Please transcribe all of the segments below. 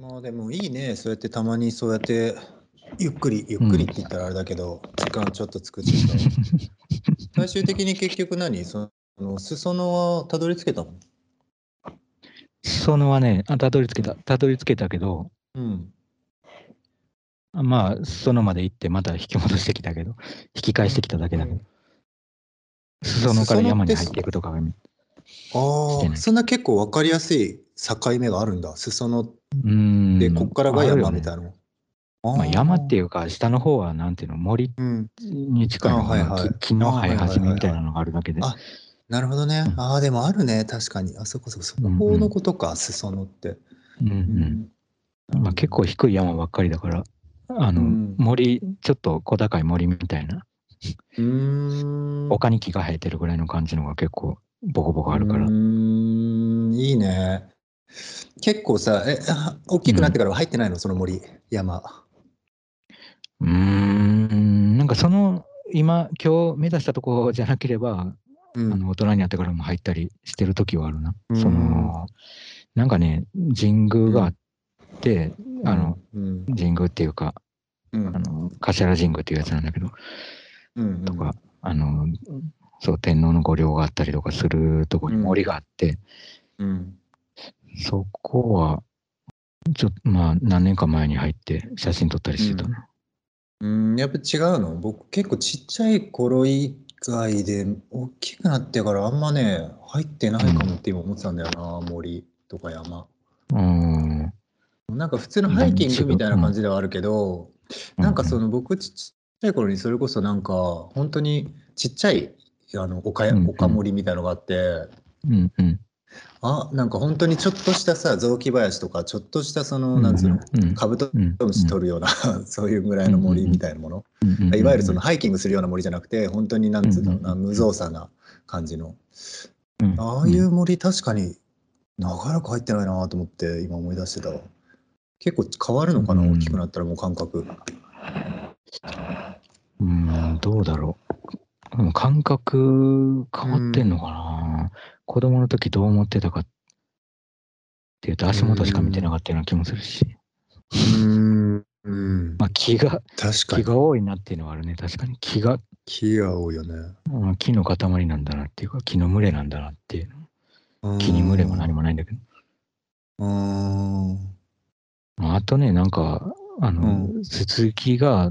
まあでもいいね、そうやってたまにそうやってゆっくり、ゆっくりって言ったらあれだけど、時間ちょっと作ってさ、最終的に結局何？その裾野はたどり着けたの？そのはね、あたどり着けた、たどり着けたけど、うん。まあ、そのまで行って、また引き戻してきたけど、引き返してきただけだけど、裾野から山に入っていくとかが、ああ、そんな結構わかりやすい境目があるんだ。裾野うーん。で、こっからが山みたいいなの。まあ、山っていう。か、下の方はなんていうの、森うん。に近いはいはい木木の生え始めみたいあなのがあるだけで。あなるほどね。うんああ、でもあるね。確かに。あそこそこ、そこのことか、裾野って。うんうんまあ、結構低い山ばっかりだから、あの、うん森、ちょっと小高い森みたいな、うーん。丘に木が生えてるぐらいの感じのが結構ボコボコあるから。うーん、いいね。結構さ、え、あ大きくなってからは入ってないの、その森、山。うーん、なんかその、今、今日目指したとこじゃなければ、うん。あの大人になってからも入ったりしてる時はあるな。うん。その、なんかね、神宮があって、あの、、うん、神宮っていうか、うん。あの、頭神宮っていうやつなんだけど、うん、とか、あの、そう、天皇の御陵があったりとかするとこに森があって、うん、そこは、ちょっと、まあ、何年か前に入って写真撮ったりしてたな。うん、やっぱ違うの？僕結構ちっちゃい頃以外で大きくなってからあんまね、入ってないかもって今思ってたんだよな、森とか山。うん。なんか普通のハイキングみたいな感じではあるけど、なんかその僕ちっちゃい頃にそれこそなんか本当にちっちゃいあの丘やうんうん丘森みたいのがあって、うんうん。あなんか本当にちょっとしたさ雑木林とかちょっとしたそのなんつうのうん。カブトうんムシ取るようなそういうぐらいの森みたいなもの。うんいわゆるそのハイキングするような森じゃなくて本当になんつうのなうん無造作な感じの。うん。ああいう森確かに長らく入ってないなと思って今思い出してたわ。結構変わるのかなうん。大きくなったらもう感覚。うん、どうだろう。でも感覚変わってんのかな、子供の時どう思ってたかっていうと足元しか見てなかったような気もするし。うん。うん。まあ木が、確かに。木が多いなっていうのはあるね。確かに。木が、木が多いよね。うん木の塊なんだなっていうか、木の群れなんだなっていう。木に群れも何もないんだけど。うん。まああとね、なんか、あの、うススキが、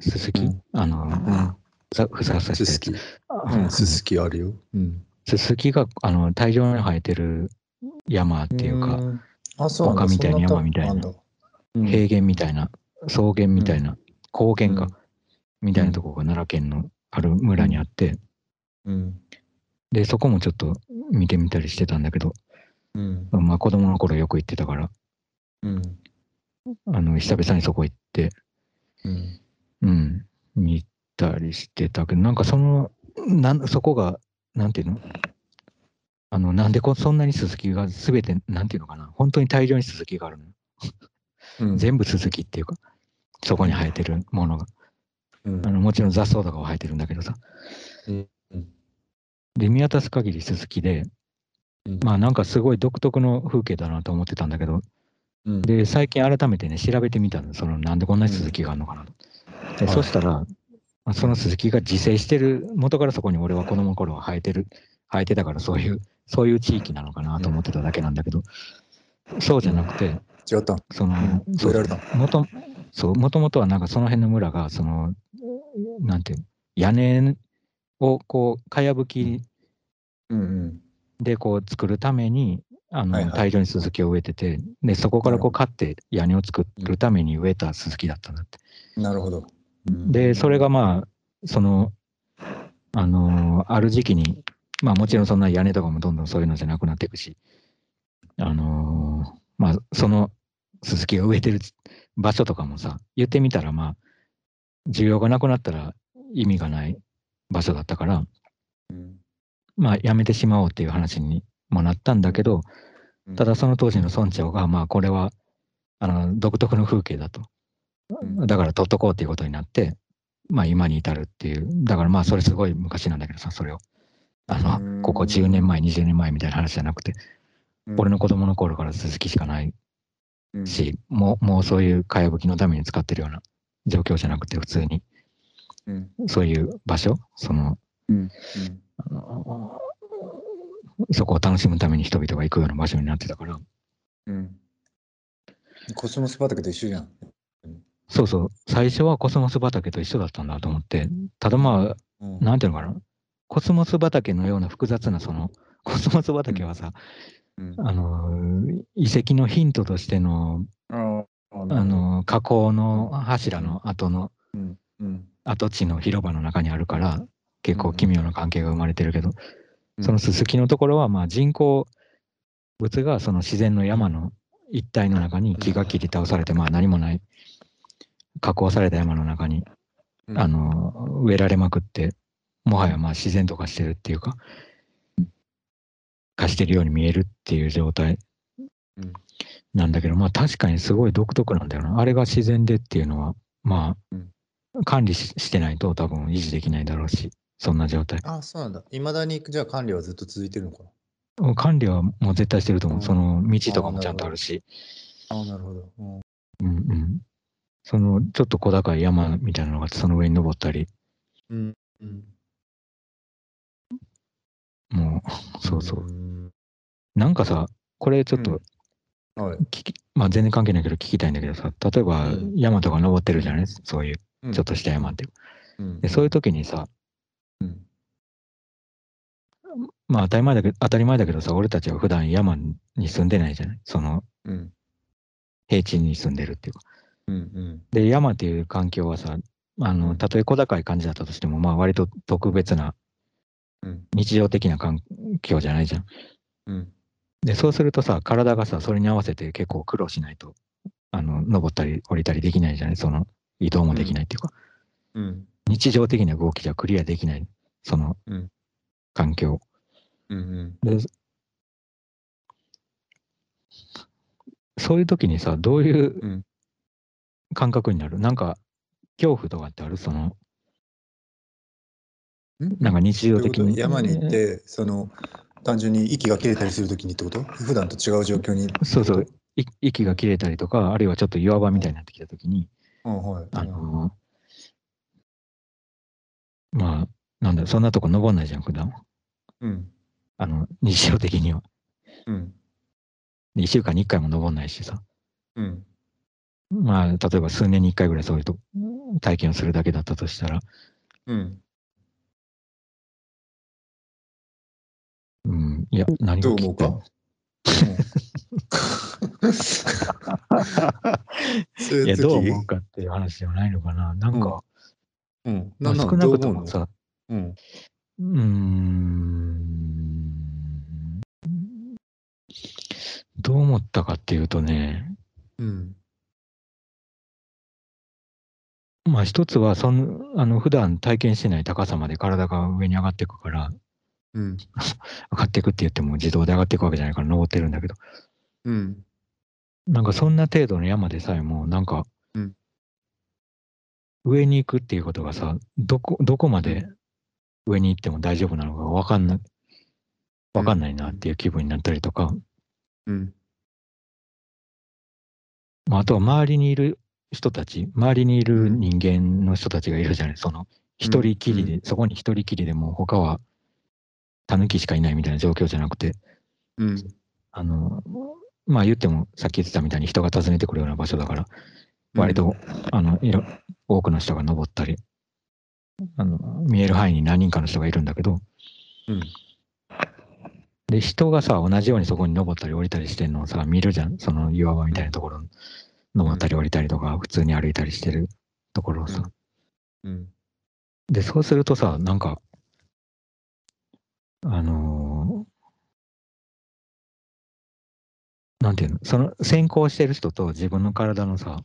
ススキ、うん。あの、うんふさふさふさすしてるすやつきうんすすきあるよ。うん。ススキがあの大量に生えてる山っていうか、丘みたいな山みたいな。平原みたいな、草原みたいな、高原か、うん。みたいなとこが奈良県のある村にあって、うん。で、そこもちょっと見てみたりしてたんだけど、うん。まあ子供の頃よく行ってたから、うん。あの、久々にそこ行って、うん。うん、見たりしてたけど、なんかその、なんそこが、なんていうの？あの、なんでこそんなにススキがすべて、なんていうのかな？本当に大量にススキがあるの。うん全部ススキっていうか、そこに生えてるものが。うんあのもちろん雑草とかは生えてるんだけどさ。うんうんで、見渡す限りススキで、うんまあなんかすごい独特の風景だなと思ってたんだけど、うんで、最近改めてね、調べてみたの。その、なんでこんなにススキがあるのかなと。で、はいそしたら、まあそのススキが自生してる、元からそこに俺は子供の頃は生えてる、生えてたからそういう、そういう地域なのかなと思ってただけなんだけど、そうじゃなくて、違ったその、うん。そうもと、そう、もともとはなんかその辺の村が、その、なんていうの、屋根をこう、かやぶきうんうん。でこう作るために、あの、はいはい。大量にススキを植えてて、で、そこからこう買って屋根を作るために植えたススキだったんだって。なるほどで、それがまあ、その、あのーある時期に、まあもちろんそんな屋根とかもどんどんそういうのじゃなくなっていくし、あのーまあそのススキが植えてる場所とかもさ、言ってみたらまあ、需要がなくなったら意味がない場所だったから、うん。まあやめてしまおうっていう話にもなったんだけど、うん。ただその当時の村長が、まあこれは、あの、独特の風景だと。うん。だから取っとこうっていうことになって、まあ今に至るっていう。だからまあそれすごい昔なんだけどさ、それを。あうん。の、ここ10年前、20年前みたいな話じゃなくて、俺の子供の頃から続きしかないうん。し、もうもうそういうかやぶきのために使ってるような状況じゃなくて、普通に。うん。そういう場所、その、そこを楽しむために人々が行くような場所になってたから、うん。コスモス畑と一緒じゃん。そうそう、最初はコスモス畑と一緒だったんだと思って、ただまあ、うん。なんていうのかな、コスモス畑のような複雑な、その、コスモス畑はさ、うん。あの、遺跡のヒントとしての、ああの、河口の柱の後の、うん。うん。跡地の広場の中にあるから、結構奇妙な関係が生まれてるけど、うん。そのすすきのところは、まあ人工物がその自然の山の一帯の中に木が切り倒されて、まあ何もない、加工された山の中に、うんあの、植えられまくって、もはやまあ自然と化してるっていうか、化してるように見えるっていう状態うんなんだけど、まあ確かにすごい独特なんだよな。あれが自然でっていうのは、まうんあ、管理ししてないと多分維持できないだろうし、そんな状態。あ、そうなんだ。いまだにじゃあ管理はずっと続いてるのかな？管理はもう絶対してると思う。うんその道とかもちゃんとあるし、ああ、なるほど。うんうんうん。そのちょっと小高い山みたいなのがあって、その上に登ったり、うんうん。もう、そうそう。ん。なんかさ、これちょっうん。とはい。聞き、まあ全然関係ないけど聞きたいんだけどさ、例えばうん。山とか登ってるじゃない？そういううん。ちょっとした山って。でそういう時にさ、うん。まあ当たり前だけど、当たり前だけどさ、俺たちは普段山に住んでないじゃない？そのうん。平地に住んでるっていうか。うんうん。で、山っていう環境はさ、あの、たとえ小高い感じだったとしても、まあ割と特別なうん。日常的な環境じゃないじゃん。うん。で、そうするとさ、体がさ、それに合わせて結構苦労しないと、あの、登ったり降りたりできないじゃない？その移動もできないっていうか、うん。日常的な動きじゃクリアできない、そのうん。環境。うん。で、そういう時にさ、どういううん感覚になるなんか、恐怖とかってある？その、うん？なんか日常的に？山に行って、その単純に息が切れたりするときにってこと？普段と違う状況に。そうそう、い息が切れたりとか、あるいはちょっと岩場みたいになってきた時に、うんはい。あのまあ、なんだそんなとこ登んないじゃん、普段は。うんあの、日常的には。うん1週間に1回も登んないしさ。うんまあ、例えば数年に1回ぐらいそういうと体験をするだけだったとしたら、うん。うん、いや、何どう思うか？う いや、いう時？どう思うかっていう話じゃないのかな。なんか、うん。まあなん少なくともさ、うん。うーん、どう思ったかっていうとね、うん。まあ一つはその、あの、普段体験してない高さまで体が上に上がっていくから、うん。上がっていくって言っても自動で上がっていくわけじゃないから登ってるんだけど、うん。なんかそんな程度の山でさえも、なんかうん、上に行くっていうことがさ、どこ、どこまで上に行っても大丈夫なのかわかんない、わかんないなっていう気分になったりとか、うん。まあ、あとは周りにいる人たち、周りにいる人間の人たちがいるじゃない、その、一人きりで、うそこに一人きりでもう他は、タヌキしかいないみたいな状況じゃなくて、うん。あの、まあ言っても、さっき言ってたみたいに人が訪ねてくるような場所だから、割と、あの、いろ、多くの人が登ったり、あの、見える範囲に何人かの人がいるんだけど、うん。で、人がさ、同じようにそこに登ったり降りたりしてんのをさ、見るじゃん。その岩場みたいなところ、登ったり降りたりとか、普通に歩いたりしてるところをさ。うん。で、そうするとさ、なんか、あのーなんていうの、その先行してる人と自分の体のさ、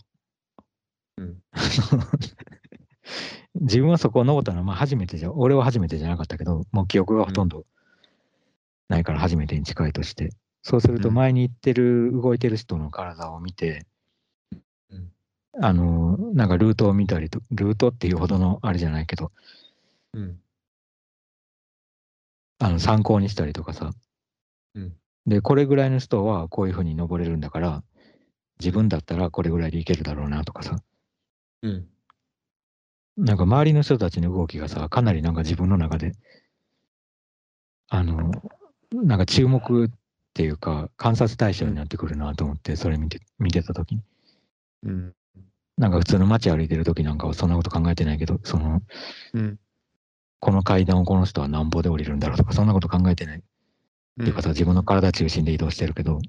うん。自分はそこを登ったのはまあ初めてじゃ、俺は初めてじゃなかったけど、もう記憶がほとんどないから初めてに近いとして。そうするとうん前に行ってる、動いてる人の体を見て、うんあのーなんかルートを見たりと、ルートっていうほどのあれじゃないけど、うん。あの参考にしたりとかさ。うんで、これぐらいの人はこういうふうに登れるんだから、自分だったらこれぐらいでいけるだろうなとかさ、うん。なんか周りの人たちの動きがさ、かなりなんか自分の中で、あの、なんか注目っていうか、観察対象になってくるなと思って、それ見て、見てたときに。うん。なんか普通の街歩いてるときなんかはそんなこと考えてないけど、その、うん。この階段をこの人はなんぼで降りるんだろうとか、そんなこと考えてない。っていうかさ、自分の体中心で移動してるけど、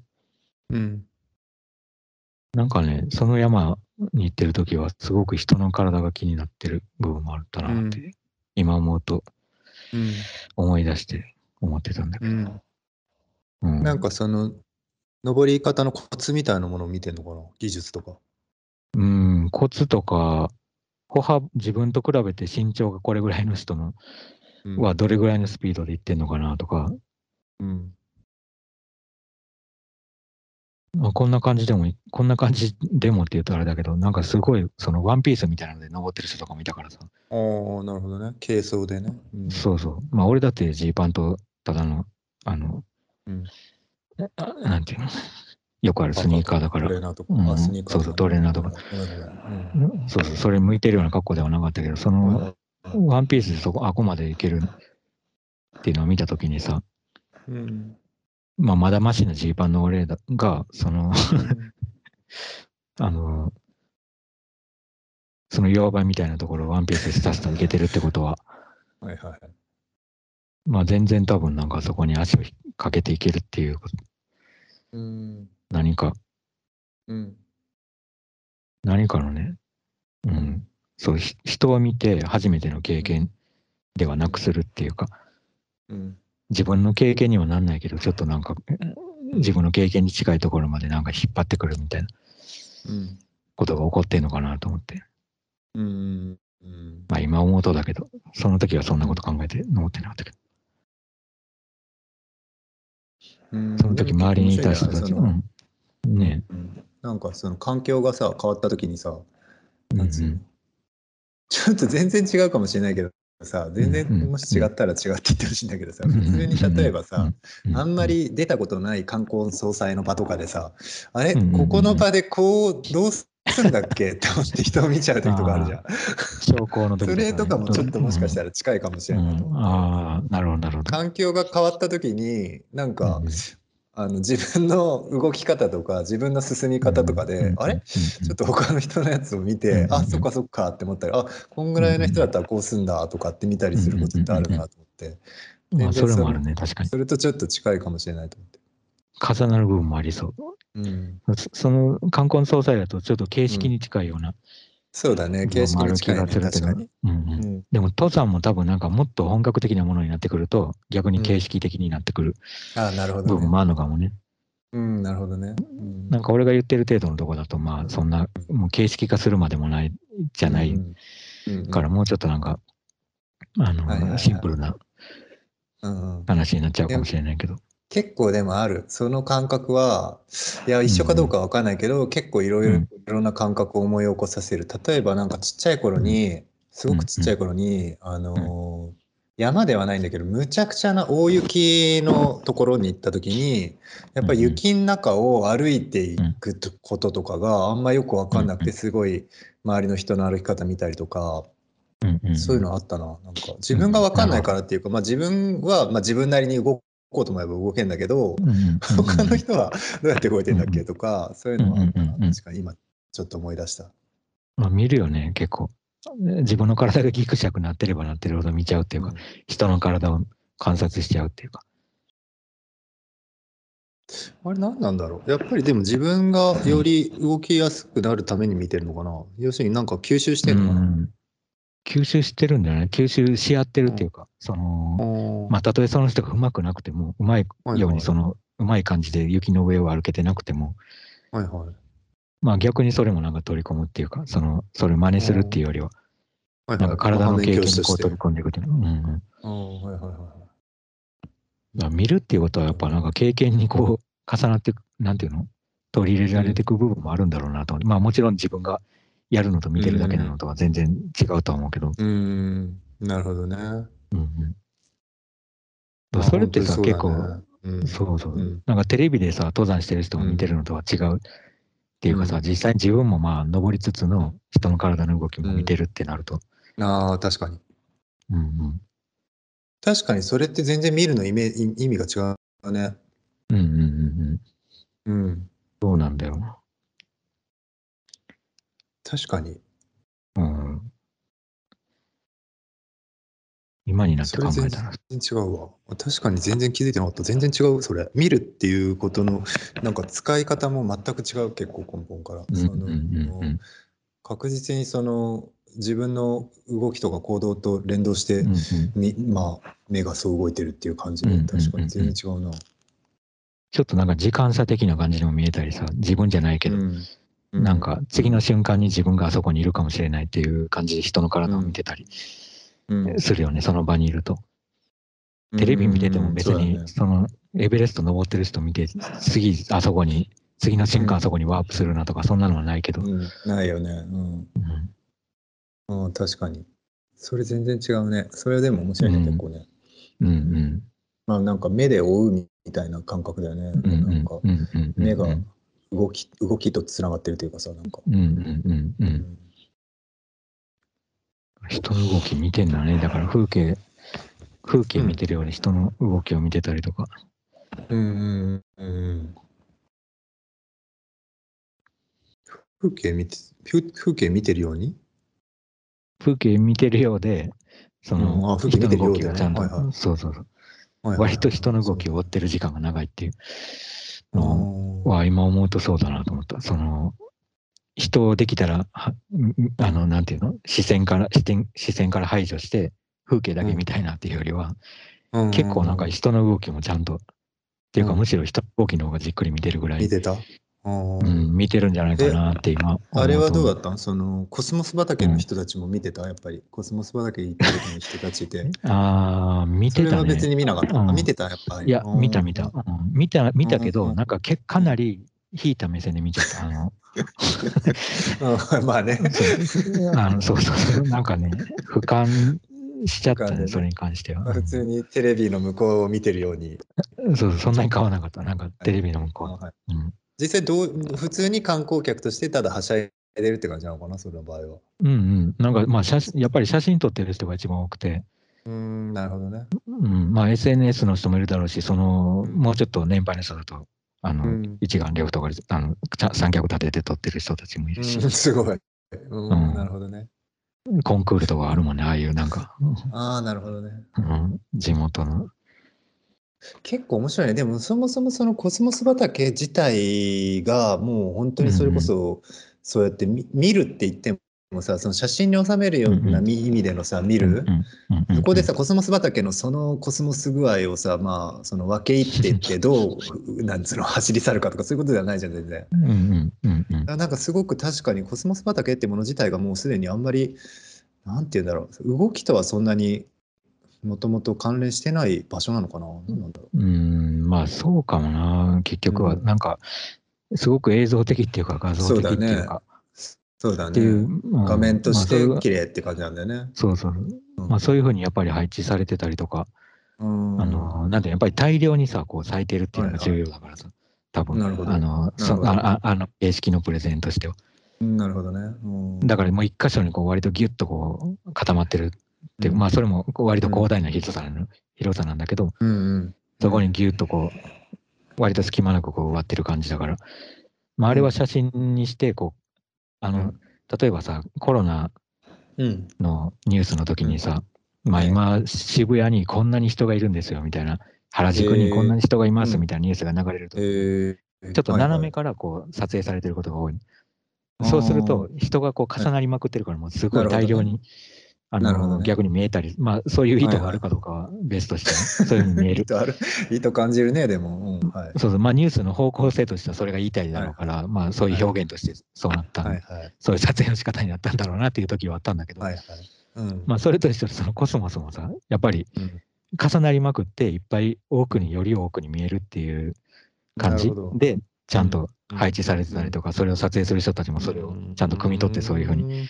うん。なんかね、その山に行ってるときは、すごく人の体が気になってる部分もあったなって、う今思うとうん。思い出して思ってたんだけど。うん。うん、なんかその、登り方のコツみたいなものを見てんのかな？技術とか。うん、コツとか、歩幅、自分と比べて身長がこれぐらいの人のうんはどれぐらいのスピードで行ってんのかなとか、うん。まあ、こんな感じでもい、こんな感じでもって言うとあれだけど、なんかすごい、そのワンピースみたいなので登ってる人とかもいたからさ、ああ、なるほどね。軽装でね。うん。そうそう。まあ俺だってジーパンとただの、あの、うんあなんていうの、よくあるスニーカーだから。トレ、ーナーとか。うん。そうそうトレーナーとか。そうそう、それ向いてるような格好ではなかったけど、その、ワンピースでそこ、あこまでいけるっていうのを見たときにさ、うん。まあ、まだマシなジーパンの俺だが、その、あの、その弱場みたいなところをワンピースでスタスタいけてるってことは、はいはい。まあ全然多分なんかそこに足をかけていけるっていうこと、うん。何か、うん。何かのね、うん、そう、ひ人を見て初めての経験ではなくするっていうか、うん。自分の経験にはなんないけど、ちょっとなんか、自分の経験に近いところまでなんか引っ張ってくるみたいなうん。ことが起こってんのかなと思って。うん。うん。まあ今思うとだけど、その時はそんなこと考えて思ってなかったけど、うんその時周りにいた人たち、でもうん、ね。うん。なんかその環境がさ変わった時にさ、え、なんつうの？ちょっと全然違うかもしれないけどさ全然うんうんもし違ったら違って言ってほしいんだけどさ、うん普通に例えばさ、、うんあんま、り出たことない観光総裁の場とかでさ、あれ、うんうんうん。ここの場でこうどうするんだっけ？って思って人を見ちゃう時とかあるじゃん。証拠の時それとかもちょっともしかしたらら近いかもしれないと思って。ああ、なるほど、なるほど。環境が変わった時になんか、うんあの自分の動き方とか自分の進み方とかで、あれ？ちょっと他の人のやつを見て、うんあそっかそっかって思ったらあこんぐらいの人だったらこうすんだとかって見たりすることってあるなと思って、まあ、それもあるね、確かに。それとちょっと近いかもしれないと思って。重なる部分もありそう。うん、そその冠婚葬祭だとちょっと形式に近いようなそうだね。形式に近いねがするけど、確かに。うんうん。うん。でも登山も多分なんかもっと本格的なものになってくると逆に形式的になってくるああなるほど、ね。部分もあるのかもね。うんなるほどね。うん。なんか俺が言ってる程度のとこだとまあそんなもう形式化するまでもないじゃないうん。うん。からもうちょっとなんかあはいはいはいのシンプルなうんうん。話になっちゃうかもしれないけど。結構でもある。その感覚はいや一緒かどうかわかんないけど、結構いろいろうん。いろんな感覚を思い起こさせる。例えばなんかちっちゃい頃にすごくちっちゃい頃に、あのー山ではないんだけどむちゃくちゃな大雪のところに行った時にやっぱり雪の中を歩いていくとこととかがあんまよく分かんなくうんてすごい周りの人の歩き方見たりとかそういうのあったな。なんか自分が分かんないからっていうかまあ自分はまあ自分なりに動こうと思えば動けんだけどうんうんうんうん他の人はどうやって動いてんだっけとかそういうのはあったな。うんうんうんうん確かに今ちょっと思い出した。まあ、見るよね、結構。自分の体がギクシャクなってればなってるほど見ちゃうっていうか、人の体を観察しちゃうっていうか。あれ何なんだろう？やっぱりでも自分がより動きやすくなるために見てるのかな？要するになんか吸収してるのかな、うん吸収してるんだよね。吸収し合ってるっていうか、その、あまあ、たとえその人がうまくなくても、うまいように、その、うまい感じで雪の上を歩けてなくても、はいはい。まあ逆にそれもなんか取り込むっていうか、その、それ真似するっていうよりは、はいはいなんか体の経験にこう取り込んでいくっていうの。うんはいはいはいはい。ら見るっていうことはやっぱなんか経験にこう重なっていく、なんていうの？取り入れられていく部分もあるんだろうなと思って。まあもちろん自分がやるのと見てるだけなのとは全然違うとは思うけど。うーん、なるほどね。うんうん。それってさ、まあ結構、うんそうそう、うんなんかテレビでさ、登山してる人を見てるのとは違うっていうかさ、うん実際に自分もまあ登りつつの人の体の動きも見てるってなると、ああ、確かに。うんうん、確かにそれって全然見るのイメ意意味が違うね。うんうんうんうんうん。そうなんだよな。確かに。うん。今になって考えたら。然違うわ。確かに全然気づいてなかった。全然違う、それ。見るっていうことの、なんか使い方も全く違う、結構根本から。確実にその自分の動きとか行動と連動して、うんうんみまあ、目がそう動いてるっていう感じで、確かに全然違うな。ちょっとなんか時間差的な感じにも見えたりさ、自分じゃないけど、うんなんか次の瞬間に自分があそこにいるかもしれないっていう感じで人の体を見てたりうんするよね、その場にいると。テレビ見てても別にうんうんうんそのエベレスト登ってる人見て、次あそこに、次の瞬うん間あそこにワープするなとか、そんなのはないけど。そうんないよね。うんうんうん、確かに。それ全然違うね。それでも面白いね、うん結構ね。うんうんまあなんか目で追うみたいな感覚だよね。うんうんなんかうんうんうん目が動き動きとつながってるというかさ、なんか。うんうんうんううんん人の動き見てんだね。だから風景、風景見てるように人の動きを見てたりとか。うんうんうん。風景見て風風景見てるように？風景見てるようで、そうんの、あ風景人の見てるようでね動きがちゃんと、はいはいそうそうそう。はいはい割と人の動きを追ってる時間が長いっていうあのー。は、今思うとそうだなと思った。その、人できたら、あの、なんていうの？視線から、視点、視線から排除して、風景だけ見たいなっていうよりは、うん結構なんか人の動きもちゃんと、っていうかうん。むしろ人の動きの方がじっくり見てるぐらい。見、てたうん、見てるんじゃないかなって今。あれはどうだったん？そのコスモス畑の人たちも見てた？やっぱりコスモス畑行った時の人たちで。ああ、見それてたね。は別に見なかった。あうん。見てた？やっぱり。いや、見た見た。うん。うん見た、見たけど、うんうんなんかけかなり引いた目線で見ちゃった。あの、うん。まあね。そう。あのそうそうそう。なんかね、俯瞰しちゃったね、それに関しては。普通にテレビの向こうを見てるように。うんそうそう、そんなに買わなかった。なんかテレビの向こはい、う。うん実際どう普通に観光客としてただはしゃいでるって感じなのかなその場合は。うんうん。なんかまあ写真、やっぱり写真撮ってる人が一番多くて、うーんなるほどね。うん、まあ SNS の人もいるだろうし、その、うんもうちょっと年配の人だと、あの、うん。一眼レフとかであの三脚立てて撮ってる人たちもいるし、うんすごい。うんうんなるほどね。コンクールとかあるもんね、ああいうなんか、ああなるほどね。うん、地元の。結構面白いね。でもそもそもそのコスモス畑自体がもう本当にそれこそそうやって見見るって言ってもさその写真に収めるようなん意味でのさ見る？そこでさコスモス畑のそのコスモス具合をさまあその分け入ってって どうなんつうの走り去るかとかそういうことではないじゃん全然。なんかすごく確かにコスモス畑ってもの自体がもうすでにあんまりなんて言うんだろう動きとはそんなにもともと関連してない場所なのかな？何なんだろう？うん、まあそうかもな、結局は。うん。なんか、すごく映像的っていうか画像的っていうか、そうだっていう、ね。うん。画面として綺麗って感じなんだよね。そうそう。まあそういうふうにやっぱり配置されてたりとか、うん。あの、なんてやっぱり大量にさ、こう咲いてるっていうのが重要だからさ、多分、なるほど。あの、そあああの形式のプレゼンとしては。うんなるほどね。うん。だからもう一箇所にこう割とギュッとこう固まってるっていう、うん。まあそれも割と広大な広さなの、広さなんだけど、うんうん。そこにギュッとこう、割と隙間なくこう割ってる感じだから、まああれは写真にして、こう、あの、例えばさ、コロナうん。のニュースの時にさ、まあ今、渋谷にこんなに人がいるんですよみたいな、原宿にこんなに人がいますみたいなニュースが流れると、えー。ちょっと斜めかからこう撮影されてることが多い。そうすると、人がこう重なりまくってるから、もうすごい大量に、あのなるほどね。逆に見えたり、まあそういう意図があるかどうかは別としてね、そういうふうに見える。意。図ある。意図感じるね、でも。うんはい。そうそう、まあニュースの方向性としてはそれが言いたいだろうから、まあそういう表現としてそうなった、はい。はい。そういう撮影の仕方になったんだろうなっていう時はあったんだけど、はいはい。うん。まあそれと一緒でそのコスモスもさ、やっぱりうん。重なりまくっていっぱい多くにより多くに見えるっていう感じで、ちゃんとうん。配置されてたりとか、それを撮影する人たちもそれをちゃんと汲み取ってそういうふうにに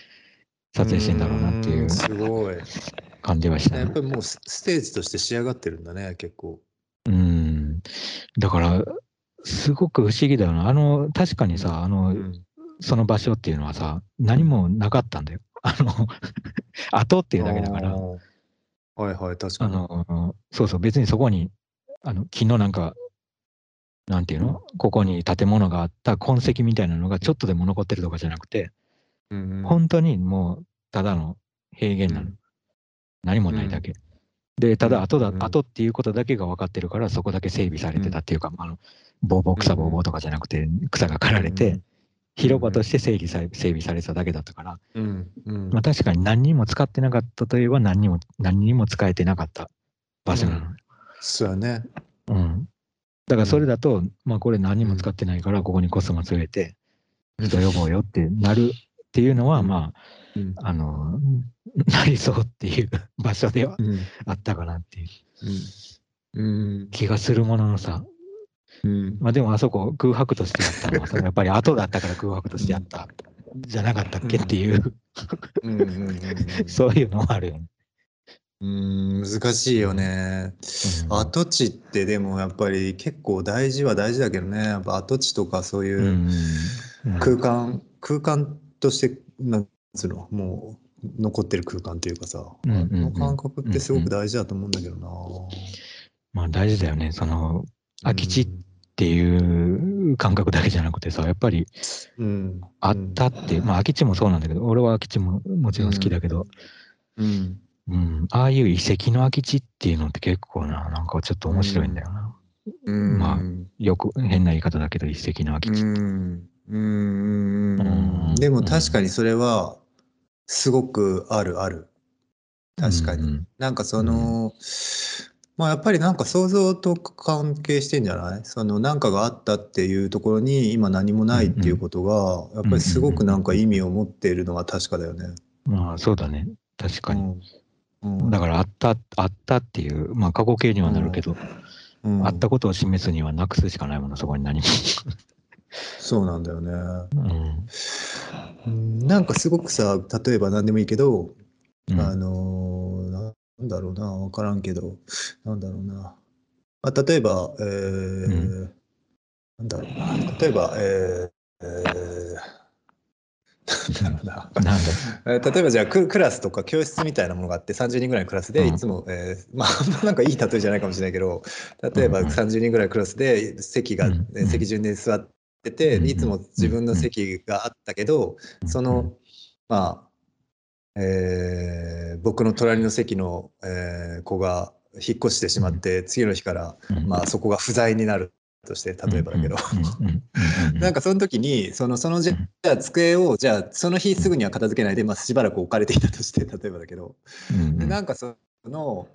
撮影してんだろうなっていうすごい。感じはしたねやっぱ。りもうスステージとして仕上がってるんだね、結構。うん。だから、すごく不思議だよな。あの、確かにさ、あの、うんその場所っていうのはさ、何もなかったんだよ。あの、後っていうだけだからはいはい、確かあに。の、そうそう、別にそこに、あの、木のなんか、なんていうの？ここに建物があった痕跡みたいなのがちょっとでも残ってるとかじゃなくて、うんうん。本当にもう、ただの平原なの。うん。何もないだけ。で、ただ後だ、うん後っていうことだけが分かってるから、そこだけ整備されてたっていうか、あの、ボーボー草ボーボーとかじゃなくて、草が刈られて、広場として整理され整備されてただけだったから、うんうん。まあ確かに何にも使ってなかったといえば何にも、何にも使えてなかった場所なの。そうやね。うん。だからそれだと、まあこれ何にも使ってないから、ここにコスモス植えて、人呼ぼうよってなるっていうのは、うん。まうん。あ、あの、なりそうっていう場所ではうん。あったかなっていううん。気がするもののさ、うん。まあでもあそこ空白としてやったのはさ、やっぱり後だったから空白としてやった、じゃなかったっけっていう、うん。うんうんそういうのもあるよね。うん難しいよね。うん。跡地ってでもやっぱり結構大事は大事だけどね。やっぱ跡地とかそういううんうん。空間、空間としてなんつうのもう残ってる空間っていうかさ、うんうんうん。あの感覚ってすごく大事だと思うんだけどな。まあ大事だよね。その空き地っていう感覚だけじゃなくてさ、やっぱりうん、あったって、まあ空き地もそうなんだけど、俺は空き地ももちろん好きだけど、うん、うん、ああいう遺跡の空き地っていうのって結構な、なんかちょっと面白いんだよな。うん、まあよく変な言い方だけど、遺跡の空き地。うん、うん、うんうんでも確かにそれはすごくあるある。確かに。うんなんかその、まあやっぱりなんか想像と関係してんじゃない？そのなんかがあったっていうところに今何もないっていうことが、やっぱりすごくなんか意味を持っているのは確かだよね。まあそうだね。確かに。うんうんだからあった、あったっていう、まあ過去形にはなるけど、うんあったことを示すにはなくすしかないもの、そこに何も。そうなんだよね。うん。うんなんかすごくさ例えば何でもいいけど、うん。あのーなんだろうな分からんけどなんだろうな、まあ、例えば、えーうなんだろうな。例えばえーえーなんだろうな。例えばじゃあククラスとか教室みたいなものがあって30人ぐらいのクラスでうん。いつも、えーまあなんかいい例えじゃないかもしれないけど例えばうんうん。30人ぐらいのクラスで席が、うんえー席順で座ってて、うんうんいつも自分の席があったけど、その、まあ、えー僕の隣の席の、えー子が引っ越してしまって、次の日から、うん。まあ、そこが不在になるとして例えばだけど、なんかその時にそのそのじゃ机をじゃあその日すぐには片付けないで、まあ、しばらく置かれていたとして 例えばだけど、うなんかその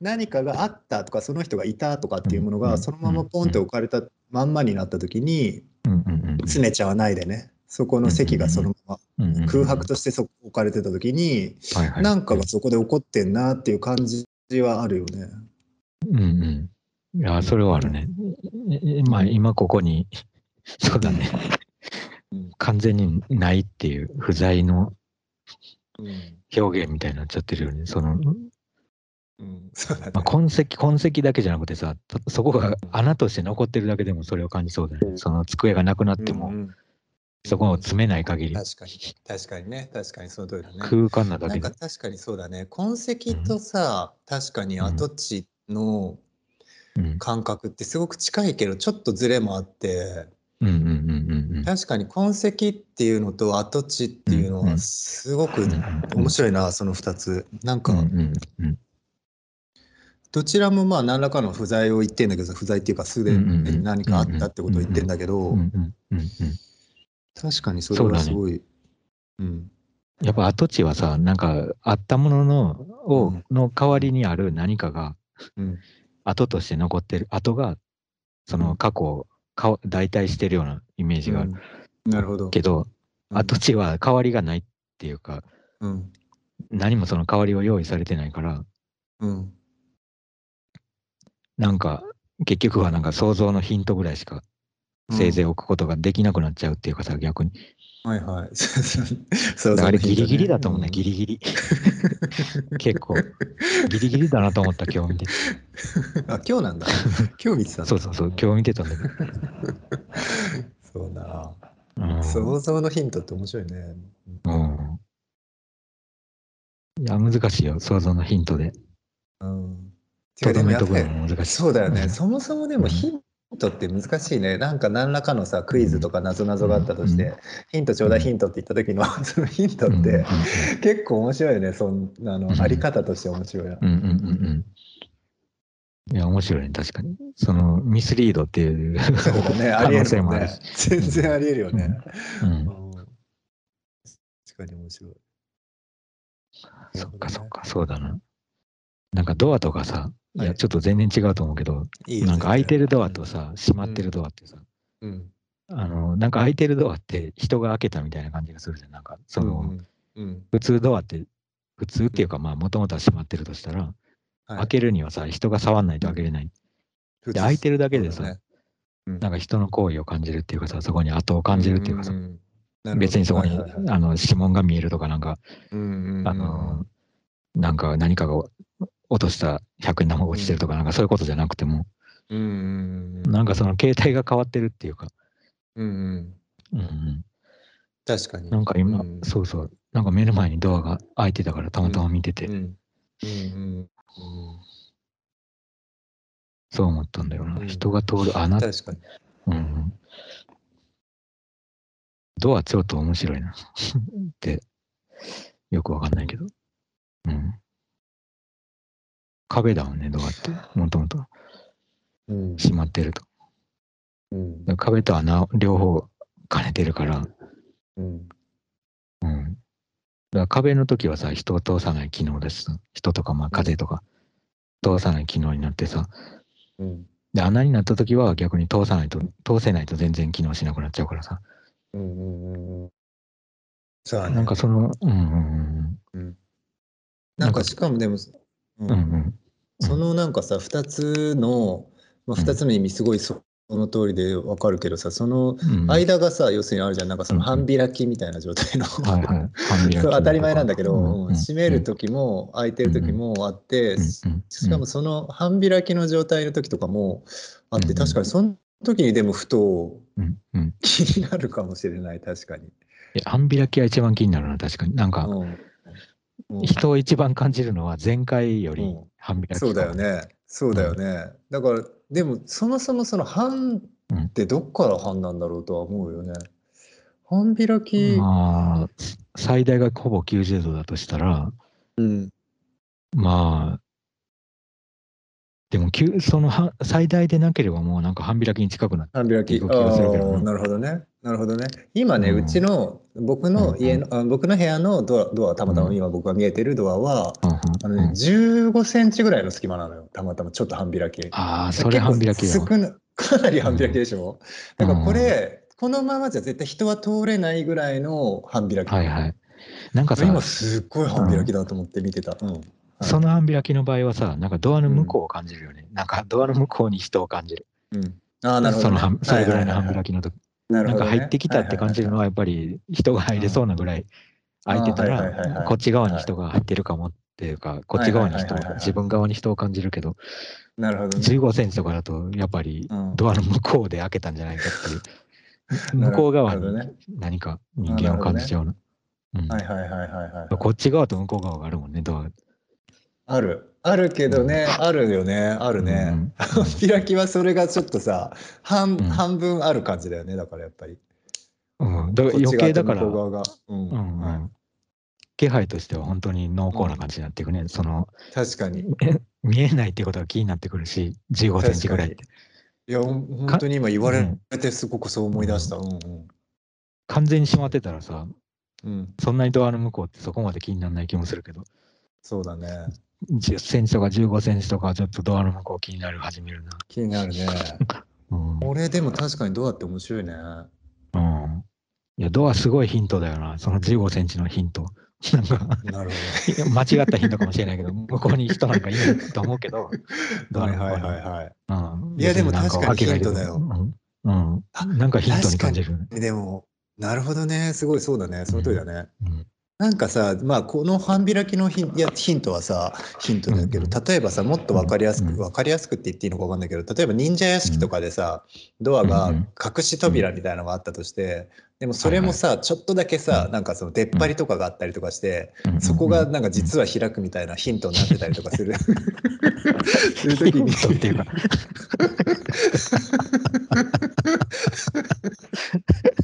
何かがあったとかその人がいたとかっていうものうんがそのままポンって置かれたまんまになった時に詰めちゃわないでねそこの席がそのまま空白としてそこ置かれてた時になんかがそこで起こってんなっていう感じはあるよね。うんうん。いや、それはあるね。えまあ、今ここに、そうだねうん。完全にないっていう不在のうん表現みたいになっちゃってるよね。その、うん。そうだね。まあ、痕跡、痕跡だけじゃなくてさ、たそこが穴として残ってるだけでもそれを感じそうだよね。その机がなくなっても、うんうん。そこを詰めない限り、確かに確かにね。確かにその通りだね。空間なだなんか。確かにそうだね。痕跡とさ、確かに跡地のうん。感覚ってすごく近いけどちょっとズレもあってうんうんうんうんうん。確かに痕跡っていうのと跡地っていうのうんうん。はすごくうんうん面白いなその2つ。なんかうんうんうんどちらもまあ何らかの不在を言ってんだけどさ不在っていうかすでに何かあったってことを言ってんだけど確かにそれはすごい。うん。やっぱ跡地はさ、なんかあったもののを、うんの代わりにある何かがうん。跡として残ってる、跡がその過去をか代替してるようなイメージがある。うん。なるほど。けど、うん。跡地は代わりがないっていうか、うん。何もその代わりを用意されてないから、うんなんか結局はなんか想像のヒントぐらいしかせいぜい置くことができなくなっちゃうっていうかさ、逆に。はいはい。そうあれギリギリだと思うね、ギリ。リギリ。結構、ギリギリだなと思った、今日見てて。あ、今日なんだ。今日見てたんだ。そうそうそう、今日見てたんだけど。そうだ。うん想像のヒントって面白いね。うん。いや、難しいよ、想像のヒントで。うん。と難しい。そうだよね。んそもそもでもうんヒントって難しいね。なんか何らかのさ、クイズとか謎々があったとして、ヒントちょうだいヒントって言った時の、そのヒントって結構面白いよね。そんあの、うんあり方として面白いな。うんうんうんうん。いや、面白いね、確かに。その、ミスリードっていうね。あ可能性もあるし。。全然ありえるよね。うんうん確かに面白い。そっかそっか、そうだな。なんかドアとかさ、い。や、はいちょっと全然違うと思うけど、いいよなんか開いてるドアとさ、閉まってるドアってさ、うん。あの、なんか開いてるドアって人が開けたみたいな感じがするじゃん。なんか、その、うんうん。普通ドアって、普通っていうか、まあ、もともとは閉まってるとしたら、はい。開けるにはさ、人が触んないと開けれない。普で、開いてるだけでさ、ね。うん。なんか人の行為を感じるっていうかさ、そこに後を感じるっていうかさ、んんなるほど。別にそこに、はいはいはい。あの指紋が見えるとかなんか、うんうんうん。あのなんか何かが落とした100円玉が落ちてるとか、なんかそういうことじゃなくても、うんなんかその携帯が変わってるっていうか、うんうん。確かに。なんか今、うん。そうそう、なんか目の前にドアが開いてたからたまたま見てて、うん。うんうんそう思ったんだよな。うん。人が通る穴、確かに。うん。うん、ドアちょっと面白いな。って、よくわかんないけど。うん。壁だもんね、ドアって？もともと。うん。閉まってると。うん。で壁と穴を両方兼ねてるから、うん。うん。だから壁の時はさ、人を通さない機能だしさ、人とかまあ風とか。通さない機能になってさ、うん。で、穴になった時は逆に通さないと、通せないと全然機能しなくなっちゃうからさ。うんうんうんうん。そうだね。なんかその、うんうんうんなかなん。んかしかもでもうん。そのなんかさ2つの、まあ、うん。2つの意味すごいそその通りでわかるけどさそのうん。間がさ要するにあるじゃん。なんかそのうん半開きみたいな状態の、そう当たり前なんだけど、閉める時も開いてる時もあって、しかもその半開きの状態の時とかもあって、うん確かにその時にでもふと。気になるかもしれない確かに。半開きは一番気になるな、確かに。なんか、うんうん人を一番感じるのは前回よりうん。半開きかそうだよ。ね。そうだよね、だからでもそもそもその半ってどっから半なんだろうとは思うよね。半開き、まあ、最大がほぼ90度だとしたら、うん。まあ、でもそのは最大でなければもうなんか半開きに近くなって、半開き。動きがするけどなあーなるほどね。なるほどね。今ね、ううんちの僕の家の、あ僕の部屋のドア、ドアたまたまうん今僕が見えてるドアは、うんうんあのね、うん15センチぐらいの隙間なのよ。たまたまちょっと半開き。ああ、それ半開き少なかなり半開きでしょ。だからこれ、このままじゃ絶対人は通れないぐらいの半開き。はいはい。なんかさ、今すっごい半開きだと思って見てた。うん。その半開きの場合はさ、なんかドアの向こうを感じるよね。なんかドアの向こうに人を感じる。うん。ああ、なるほど、ね。その半それぐらいの半開きの時。なるほどねなんか入ってきたって感じるのはやっぱり人が入れそうなぐらい空いてたらこっち側に人が入ってるかもっていうかこっち側に人自分側に人を感じるけどなるほどね。15センチとかだとやっぱりうんドアの向こうで開けたんじゃないかっていう 向こう側に何か人間を感じちゃうな。うんはいはいはいはいはい。こっち側と向こう側があるもんねドア。ある。あるけどね、あるよね、あるね。うん半 開きはそれがちょっとさ、半,、うん半分ある感じだよね、だからやっぱり。うん、だから余計だから、気配としては本当に濃厚な感じになっていくね。その確かに。見えないってことが気になってくるし15センチぐらいって。や、ほん本当に今言われてすごくそう思い出した。うんうん完全に閉まってたらさうん、そんなにドアの向こうってそこまで気にならない気もするけどそうだね。10センチとか15センチとかはちょっとドアの向こう気になる始めるな。気になるね。うん。これでも確かにドアって面白いね。うん、いやドアすごいヒントだよなその15センチのヒント。なんかなるいや間違ったヒントかもしれないけど向こうに人なんかいないと思うけど ほど。はいはいはいはい。うん、いやでも確かにヒントだようんうん。あなんかヒントに感じるよね。でも、なるほどね。すごいそうだね。その通りだね。うんなんかさ、まあ、この半開きのヒンいやヒントはさ、ヒントだけど、例えばさ、もっと分かりやすく、うん分かりやすくって言っていいのか分かんないけど、例えば忍者屋敷とかでさ、ドアが隠し扉みたいなのがあったとして、でもそれもさ、ちょっとだけさ、なんかその出っ張りとかがあったりとかして、うん。そこがなんか実は開くみたいなヒントになってたりとかする。するときに。っていうか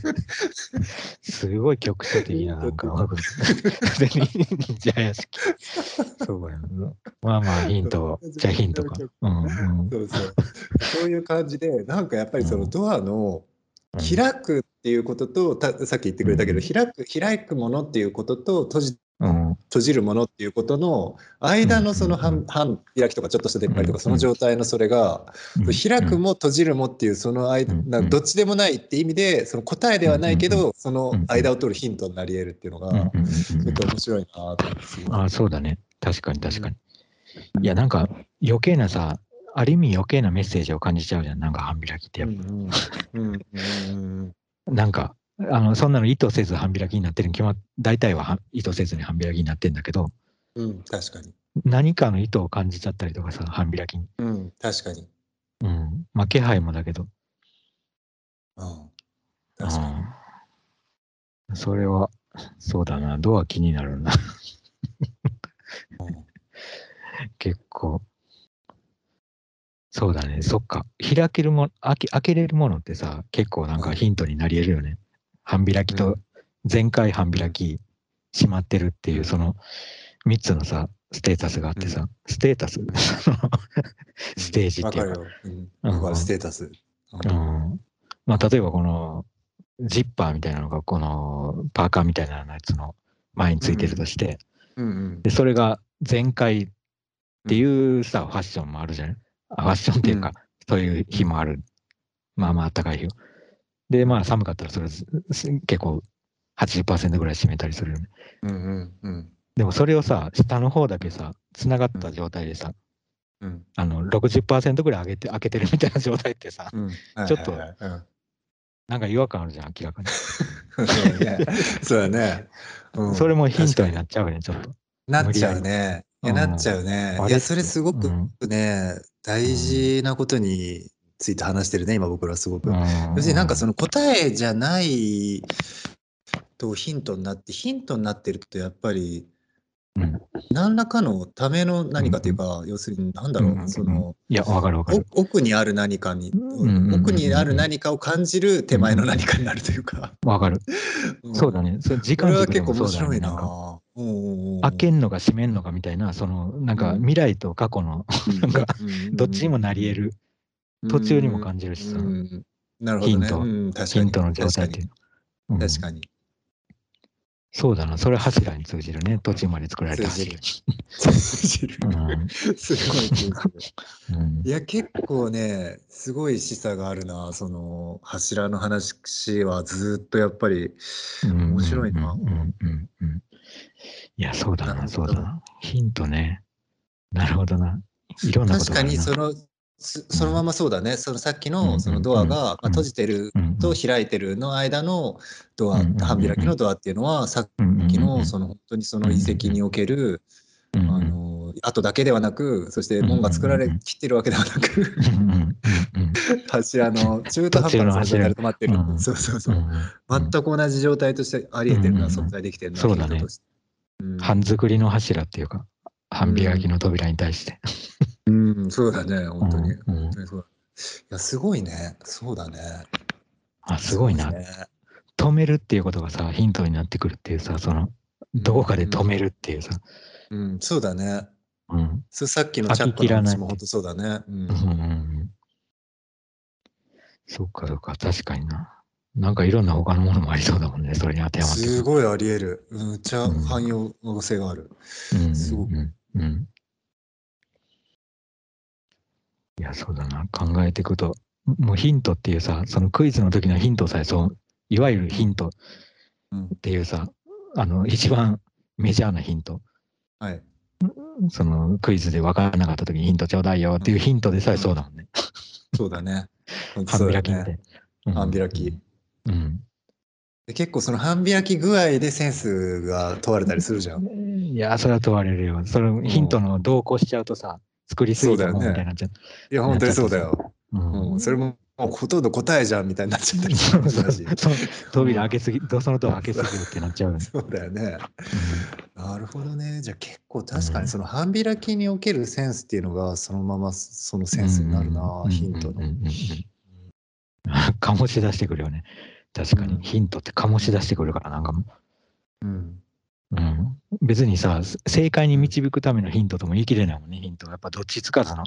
すごい局所的な、なんか、忍者屋敷。そうやな。まあまあ、ヒント、じゃあヒントか。うんうんそうそう。そういう感じで、なんかやっぱりそのドアのうん開くっていうことと、たさっき言ってくれたけど、開く開くものっていうことと閉じうん。閉じるものっていうことの間のその半半開きとかちょっとした出っ張りとうん。かその状態のそれが開くも閉じるもっていうその間どっちでもないって意味でその答えではないけうん。どその間を取るヒントになり得るっていうのがちょっと面白いなと思あそうだね。確かに確かに。いや、なんか余計なさ、ある意味余計なメッセージを感じちゃうじゃん。なんか半開きってやっぱ。うんうんうん。なんか、あの、そんなの意図せず半開きになってるに決まっ、大体はは意図せずに半開きになってんだけど、うんうん確かに何かの意図を感じちゃったりとかさ、半開きに。うん確かにうん。まあ、気配もだけど。うん確かにうん。それは、そうだな。ドア気になるな。うん結構。そうだね。そっか。開けるも、開け開けれるものってさ、結構なんかヒントになり得るよね。半開きうと、全開半開き、閉まってるっていう、その3つのさ、ステータスがあってさ、ステータス？ステージっていうか。うん。わかる、ステータス。うん。まあ、例えばこの、ジッパーみたいなのが、このパーカーみたいなやつの前についてるとして、うん。うんで、それが全開っていうさ、ファッションもあるじゃない？あファッションっていうか、うん。そういう日もある。まあまあ暖かい日。を。で、まあ寒かったらそれ結構80%ぐらい占めたりするよね。うんうんうんでもそれをさ、下の方だけさ、繋がった状態でさ、うんあの60%ぐらい上げて開けてるみたいな状態ってさ、うんちょっとはいはいはいうんなんか違和感あるじゃん、明らかに。そうだね。そうだね。うん それもヒントになっちゃうよね、ちょっと。なっちゃうね。いや、なっちゃうね。うんいや、それすごくうんね、大事なことについて話してるね、今僕らすごく。うん要するになんかその答えじゃないとヒントになって、ヒントになってるとやっぱりうん何らかのための何かというか、要するになんだろうんうんうう、そのいや、わかるわかる。お奥にある何かに、うんうんうん奥にある何かを感じる手前の何かになるというか。わかる。んそうだね。それ時間軸で結構面。白いな。なんかうんうんうん開けんのか閉めんのかみたいな、その、なんかうん未来と過去の、なんか、どっちにもなり得る、途中にも感じるしさうんうんなるほどね。ヒントヒントの状態っていうの。うん確かに。そうだな。それ柱に通じるね。途中まで作られた柱。通じる うんすごい通じる。うんいや、結構ね、すごい示唆があるな。その柱の話はずっとやっぱり面白いなうん。うんうんうんいや、そうだな、そうだな。ヒントね。なるほどな。いろんなこと確かがあるなにその、そそのままそうだね。そのさっきのそのドアが、ま閉じてると開いてるの間のドア、半開きのドアっていうのは、さっきのその本当にその遺跡における、あの後だけではなく、そして門が作られきってるわけではなく、柱の中途半端な存在で止まってる。うん。そうそうそう。全く同じ状態としてあり得てるな、うん。うん。うん。存在できてるな、そう半作りの柱っていうか、半開きの扉に対して。うん、そうだね、本当に。うんにそうだいや、すごいね。そうだね。あ、すごいな。ね止めるっていうことがさ、ヒントになってくるっていうさ、その、どこかで止めるっていうさ、うん、そうだね。うん。そうさっきのチャックの話も本当そうだね。うんうんうんうんそっかそっか、確かにな。なんかいろんな他のものもありそうだもんね、それに当てはまってすごいあり得る。うんちゃうん汎用性がある。うんすごくうんうん。いや、そうだな。考えていくと、もうヒントっていうさ、そのクイズの時のヒントさえそう、いわゆるヒントうんっていうさ、あの、一番メジャーなヒント。はい。そのクイズで分からなかった時にヒントちょうだいよっていうヒントでさえそうだもんね。そうだね。半開きみたいね。うん半開き。うん。で結構その半開き具合でセンスが問われたりするじゃん。いや、それは問われるよ。それヒントの同行しちゃうとさ、作りすぎたもんみたいになっちゃう。いや、本当にそうだよ。うんうん、それももうほとんど答えじゃんみたいになっちゃったりすそうるし。その扉開けすぎ、そのドア開けすぎるってなっちゃう。そうだよね。なるほどね。じゃあ結構確かにその半開きにおけるセンスっていうのがそのままそのセンスになるな、ヒントの。醸し出してくるよね。確かに、うんヒントって醸し出してくるから、なんかもうん。う、うん、別にさ、正解に導くためのヒントとも言い切れないもんね、ヒントは。やっぱどっちつかずの、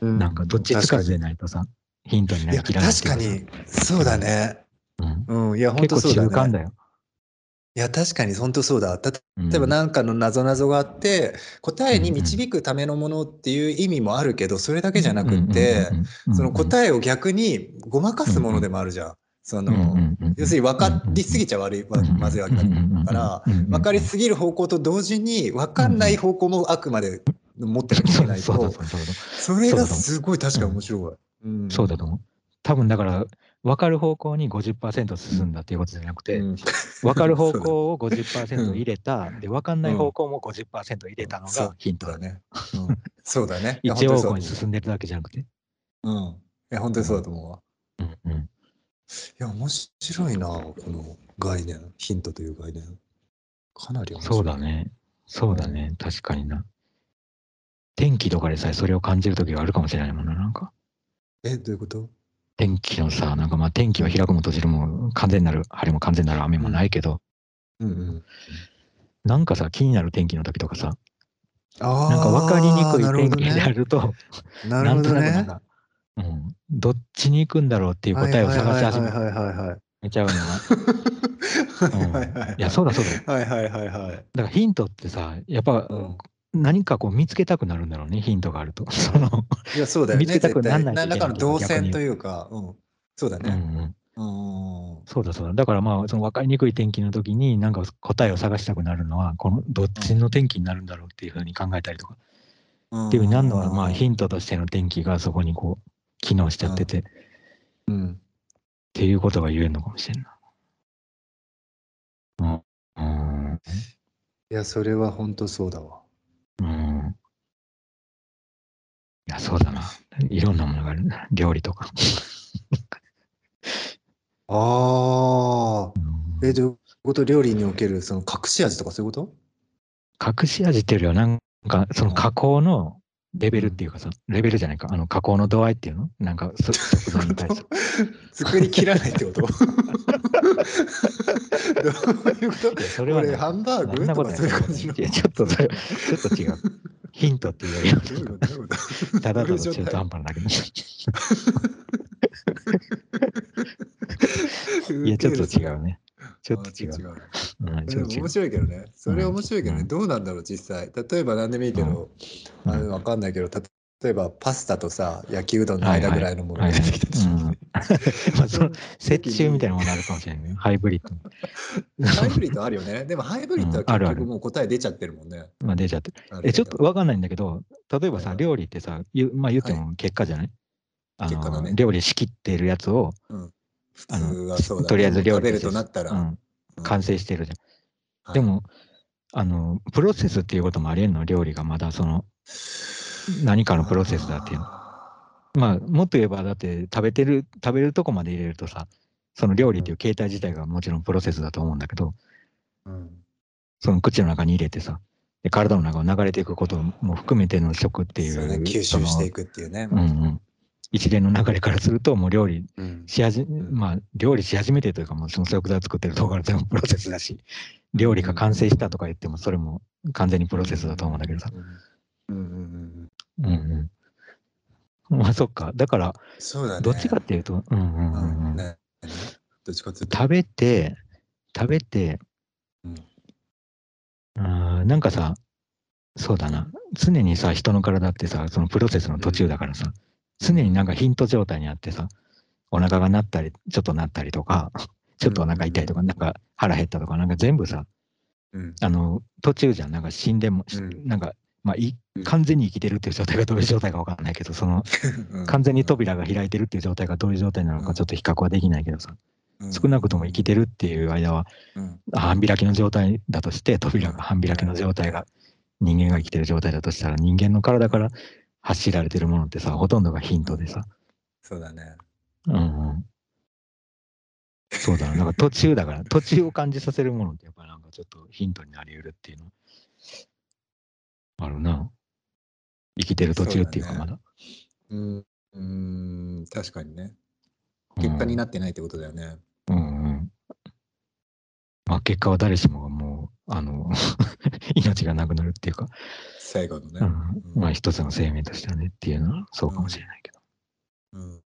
うんなんかどっちつかずでないとさ、ヒントにないりや、きらない確かに、そうだね。うんうん、いや、本当そうだね。中間だよ。いや、確かに本当そうだ。例えば何かの謎々があって、答えに導くためのものっていう意味もあるけど、それだけじゃなくって、その答えを逆にごまかすものでもあるじゃん。その、要するに分かりすぎちゃ悪い、わまずいわけだから、分かりすぎる方向と同時に分かんない方向もあくまで持ってなきゃいけないと、それがすごい確かに面白い。うんそうだと思う。多分だから、分かる方向に50%進んだっていうことじゃなくて、うん分かる方向を 50%入れた、で分かんない方向も50%入れたのがヒントだね。そうだね。一方向に進んでるだけじゃなくて。うん。いや、本当にそうだと思うわ。うんうん、いや、面白いな、この概念、ヒントという概念。かなり面白い。そうだ。ね。そうだね。確かにな。天気とかでさえそれを感じる時があるかもしれないもんな。なんかえ、どういうこと？天気のさ、なんかまあ天気は開くも閉じるも完全なる晴れも完全なる雨もないけど、うんうん。なんかさ気になる天気の時とかさ、あなんか分かりにくい天気であね。ると、なるほどなんとなくなんね。か、うん、どっちに行くんだろうっていう答えを探し始めはいはいはいはいはい。ちゃうのが、はいはいはいはい。いや、そうだそうだ。だかはいはいはいはい。らヒントってさ、やっぱうん何かこう見つけたくなるんだろうね、ヒントがあると。そのいや、そうだよね。見つけたくなんない何らかの動線というか、うん。そうだうんうね。ん、うん。そうだそうだ。だからまあ、その分かりにくい天気の時に、なんか答えを探したくなるのは、このどっちの天気になるんだろうっていうふうに考えたりとか、っていうふうになるのは、まあ、ヒントとしての天気がそこにこう、機能しちゃってて、っうん。ていうことが言えるのかもしれんな。うん。うん。いや、それは本当そうだわ。うん。いや、そうだな。いろんなものがあるな。料理とか。ああ。うんえ、どういうこと？料理におけるその隠し味とかそういうこと？隠し味っていうよりは、なんか、その加工のレベルっていうかさ、レベルじゃないか、あの加工の度合いっていうの？なんか、そ食材に対して。作りきらないってこと？どういうこと？それはねハンバーそんなことない。いや、ちょっとそれ、ちょっと違う。ヒントっていうよりは、ただただ中途半端なだけど。いや、ちょっと違うね。ちょっと違う。面。白いけどね。それ面白いけどね。うんどうなんだろう、実際。例えば何でもいいけど、うんあのわかんないけど、た例えばパスタとさ、焼きうどんの間ぐらいのものが出てきたとしてうん まあその折衷みたいなものあるかもしれないね。ハイブリッド。ハイブリッドあるよね。でもハイブリッドは結局もう答え出ちゃってるもんね。まあ出ちゃってる。え、ちょっとわかんないんだけど、例えばさ、料理ってさ、まあ言っても結果じゃない、結果だね料理仕切ってるやつを、普通はそうだねとりあえず料理となったら。うん、完成してるじゃん。はいでも、あの、プロセスっていうこともありえんの、料理がまだその、何かのプロセスだっていうの。まあ、もっと言えば、だって食べてる、食べるとこまで入れるとさ、その料理っていう形態自体がもちろんプロセスだと思うんだけど、うんその口の中に入れてさ、で体の中を流れていくことも含めての食っていう、ね、吸収していく。くっていうね。うんうん。一連の流れからすると、もう料理うんし始め、まあ、料理し始めてというか、もうその食材を作ってるところから全部プロセスだし、料理が完成したとか言っても、それも完全にプロセスだと思うんだけどさ。うんうんうんうん。まあ、そっか。だから、そうだね。どっちかっていうと、うんうんうんうん。ねどっちかっていうと。食べて、食べて、うんなんかさ、そうだな。常にさ、人の体ってさ、そのプロセスの途中だからさ、常になんかヒント状態にあってさ、お腹が鳴ったり、ちょっと鳴ったりとか、ちょっとお腹痛いとか、なんか腹減ったとか、なんか全部さ、うん。あの、途中じゃん。なんか死んでも、しうん。なんかまあ、いうん。完全に生きてるっていう状態がどういう状態かわかんないけど、その完全に扉が開いてるっていう状態がどういう状態なのうん。かちょっと比較はできないけどさ、うん。少なくとも生きてるっていう間はうん。半開きの状態だとして、扉が半開きの状態が人間が生きてる状態だとしたら、人間の体から発しられてるものってさ、ほとんどがヒントでさ、そうだね。うんうん。そうだな、なんか途中だから、途中を感じさせるものってやっぱなんかちょっとヒントになり得るっていうのあるな。生きてる途中っていうかそうだまだ。うん、うん、確かにね。結果にななってないってことだよね。うんうん。まあ結果は誰しもがもう、あの、命がなくなるっていうか、最後のね。うん、まあ一つの生命としてはねっていうのはそうかもしれないけど。うん。うん。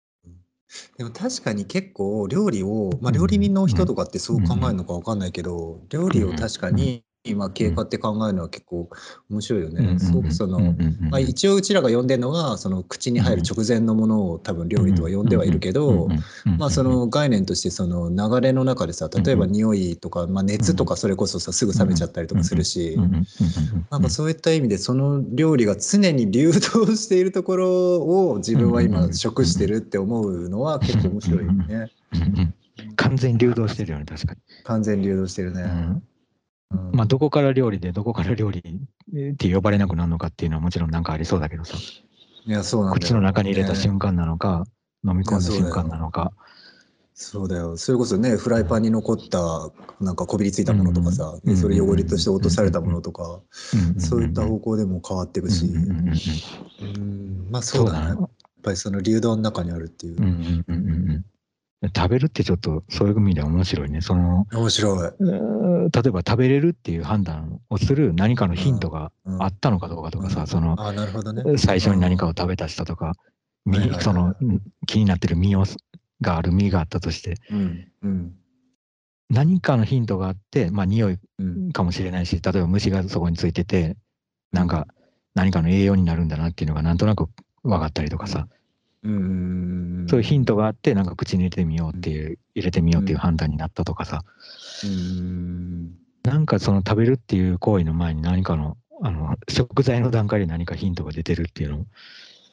でも確かに結構料理を、まあ、料理人の人とかってそう考えるのかわかんないけど、料理を確かに今経過って考えるのは結構面白いよね。すごくその、まあ、一応うちらが呼んでるのがその口に入る直前のものを多分料理とは呼んではいるけど、まあその概念としてその流れの中でさ例えば匂いとか、まあ、熱とかそれこそさすぐ冷めちゃったりとかするし、なんかそういった意味でその料理が常に流動しているところを自分は今食してるって思うのは結構面白いよね。完全に流動してるよね確かに。完全に流動してるね。うんうんまあどこから料理でどこから料理って呼ばれなくなるのかっていうのはもちろんなんかありそうだけどさ。いやそうなんだよ口の中に入れたね瞬間なのか飲み込んだ瞬間なのか。そうだよそれこそねフライパンに残ったなんかこびりついたものとかさ、うん。でそれ汚れとして落とされたものとか、そういった方向でも変わっていくし、うん。うん。うん。うん。うん。まあそうだね。やっぱりその流動の中にあるっていう、食べるってちょっとそういう意味では面白いね。その面白い、例えば食べれるっていう判断をする何かのヒントがうん。あったのかどうかとかさ、うん。そのあなるほどね。最初に何かを食べた人とか、そのうん気になってる身をがある身があったとしてうん。うん。何かのヒントがあってまあ匂いうん。かもしれないし例えば虫がそこについててなんか何かの栄養になるんだなっていうのがなんとなく分かったりとかさ、うん。うんそういうヒントがあってなんか口に入れてみようっていう入れてみようっていう判断になったとかさ、うん。なんかその食べるっていう行為の前に何かのあの食材の段階で何かヒントが出てるっていうのも、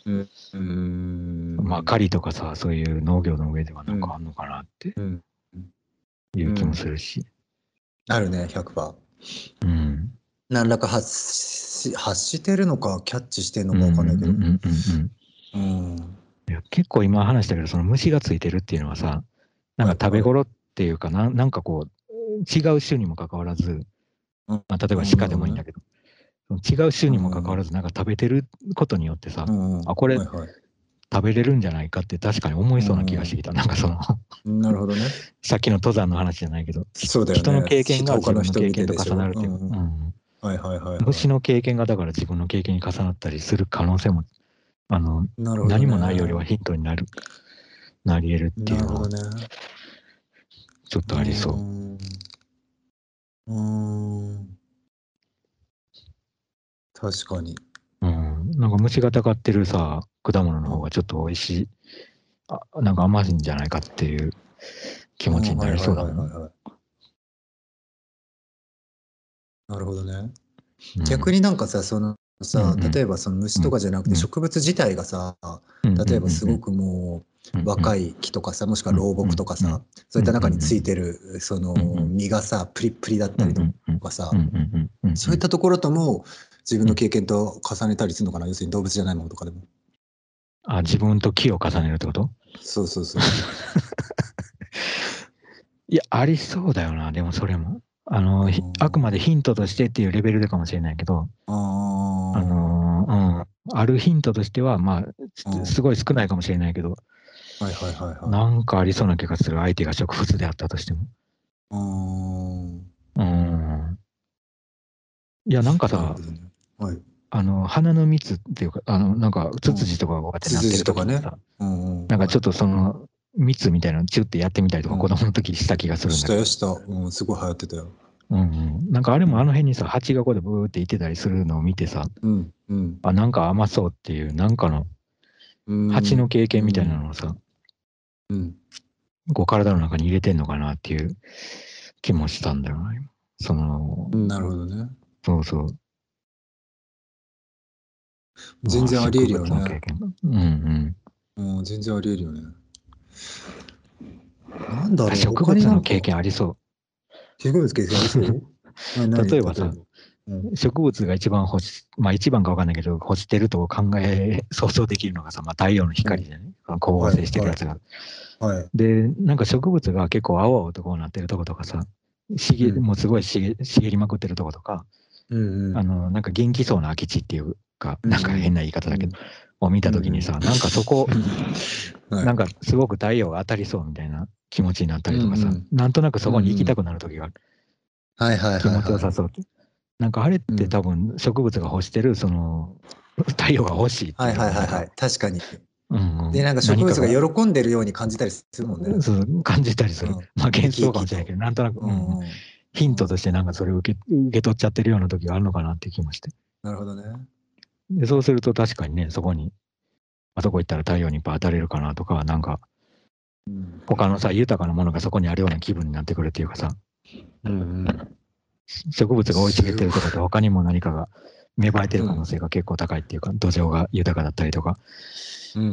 うん。うんまあ狩りとかさそういう農業の上ではなんかあんのかなってうんいう気もするし、あるね100%うん、何らか発し発してるのかキャッチしてるのか分かんないけど。うんうんうんうん。うんいや結構今話したけどその虫がついてるっていうのはさなんか食べ頃っていうかななんかこう違う種にもかかわらず、うん。まあ、例えば鹿でもいいんだけど、違う種にもかかわらずなんか食べてることによってさ、うんあこれ食べれるんじゃないかって確かに思いそうな気がしてきた、なんかそのなるほどね。さっきの登山の話じゃないけど、そうだよね。人の経験が自分の経験と重なるっていう、うん。うん。はいはいはいはい。虫の経験がだから自分の経験に重なったりする可能性もあの、ね。何もないよりはヒントになるなり得るっていうのはね。ちょっとありそう。うーん。確かに。うん、なんか虫がたかってるさ果物の方がちょっと美味しい。あなんか甘いんじゃないかっていう気持ちになりそうだもんなるほどね。うん。逆になんかさそのさ、例えばその虫とかじゃなくてうん植物自体がさ、例えばすごくもう若い木とかさもしくは老木とかさ、そういった中についてるその実がさプリップリだったりとかさ、そういったところとも自分の経験と重ねたりするのかな、要するに動物じゃないものとかでも。あ自分と木を重ねるってこと？そうそうそう。いやありそうだよなでもそれも。あのあくまでヒントとしてっていうレベルでかもしれないけど。ああーのーうん、あるヒントとしてはまうん。あすごい少ないかもしれないけどはいはいはいはい。なんかありそうな気がする。相手が植物であったとしても。うーん。うん。いやなんかさはい。あの花の蜜っていうかあのなんかツツジとかがこうやってなってるとさ、うん。うん、なんかちょっととその蜜みたいなのチュッてやってみたりとかうん。子供の時した気がするんだけど、したよした。うん、すごい流行ってたよ。うんうん、なんかあれもあの辺にさ蜂がこうでブーっていってたりするのを見てさうんうんあなんか甘そうっていうなんかのうん。蜂の経験みたいなのをさ、うん。こう体の中に入れてんのかなっていう気もしたんだよな今そのうん。なるほどね。そうそう全然ありえるよね。験うんうん、全然ありえるよね。なんだうん。ろう、植物の経験ありそ植物経験ありそうな何例えばさ、うんう。植物が一番欲し、まあ一番かわかんないけど、欲してると考え、想像できるのがさ、まあ太陽の光でね、光合成してるやつが。はい。で、なんか植物が結構青々とこうなってるとことかさ、茂うんもうすごい茂茂りまくってるとことか、うんうん。あの、なんか元気そうな空き地っていうか、うんなんか変な言い方だけど、を見たときにさ、なんかそこ、はいなんかすごく太陽が当たりそうみたいな気持ちになったりとかさ、うんうんなんとなくそこに行きたくなるときがあるはいはいはいはい。気持ちよさそうって。なんかあれって多分植物が欲してる、その、太陽が欲しいはいはいはいはい。確かに。うんうんで、なんか植物が喜んでるように感じたりするもんね。そう感じたりする。うんまあ幻想かもしれないけど、なんとなく、ううんんうん。ヒントとしてなんかそれを受け受け取っちゃってるような時があるのかなって気もして。なるほどね。でそうすると確かにね、そこに、あそこ行ったら太陽にいっぱい当たれるかなとか、なんかうん他のさ、豊かなものがそこにあるような気分になってくるっていうかさ、うんうん。植物が生い茂ってるとかと他にも何かが芽生えてる可能性が結構高いっていうか、土壌が豊かだったりとか、うん。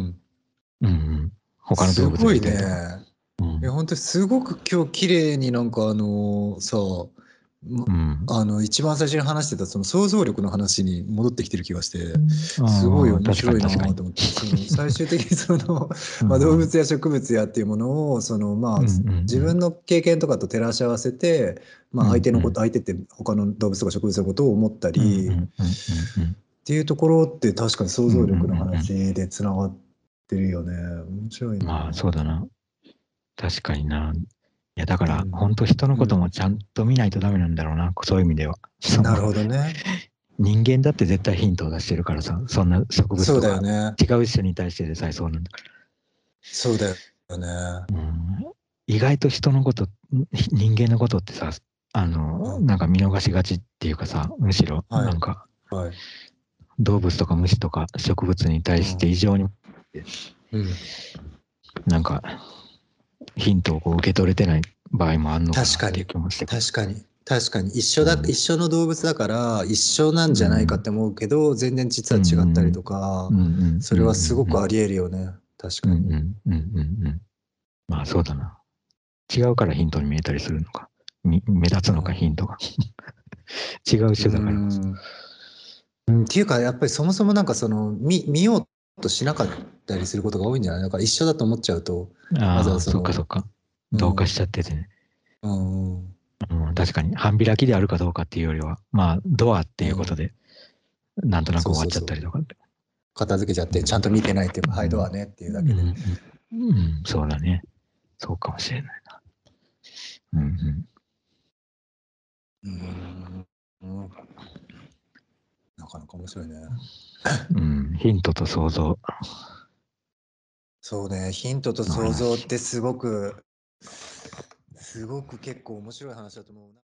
うんうん、他の動物すごい。ね。うんいや、本当にすごく今日綺麗になんかあのさ、まうんあの一番最初に話してたその想像力の話に戻ってきてる気がして、すごい面白いなと思って、その最終的にその、まあ、動物や植物やっていうものをそのまあ自分の経験とかと照らし合わせて、まあ、相手のこと、相手って他の動物とか植物のことを思ったりっていうところって確かに想像力の話でつながってるよね。面白いな。まあそうだな。確かにな。いやだからうん本当人のこともちゃんと見ないとダメなんだろうな、そういう意味では。なるほどね。人間だって絶対ヒントを出してるからさ、そんな植物とかだよね。違う人に対してでさえそうなんだかそうだよね。ら。うん意外と人のこと、ん人間のことってさ、あの、うんなんか見逃しがちっていうかさ、むしろはいなんかはい。動物とか虫とか植物に対して異常にうん、なんかヒントをこう受け取れてない場合もあるのかな確かに。確かに。確かに。一緒だ、うん。一緒の動物だから一緒なんじゃないかって思うけど、全然実は違ったりとか、うんうん。それはすごくありりえるよね。確かに。うんうんうんうんうん。まあそうだな。違うからヒントに見えたりするのか。み目立つのかうん。ヒントが。違う種だからうん。っていうかやっぱりそもそもなんかその見見ようとしなかったりすることが多いんじゃない？だから一緒だと思っちゃうと、ああそっかそっか。うん。同化しちゃっててね、うん、うん、確かに半開きであるかどうかっていうよりはまあドアっていうことで、なんとなく終わっちゃったりとか片付けちゃってちゃんと見てないっていうか、はいドアねっていうだけで。うんそうだね。そうかもしれないな。うんうん。うん。うん。なかなか面白いね。うん、ヒントと想像。そうね、ヒントと想像ってすごく、すごく結構面白い話だと思うな。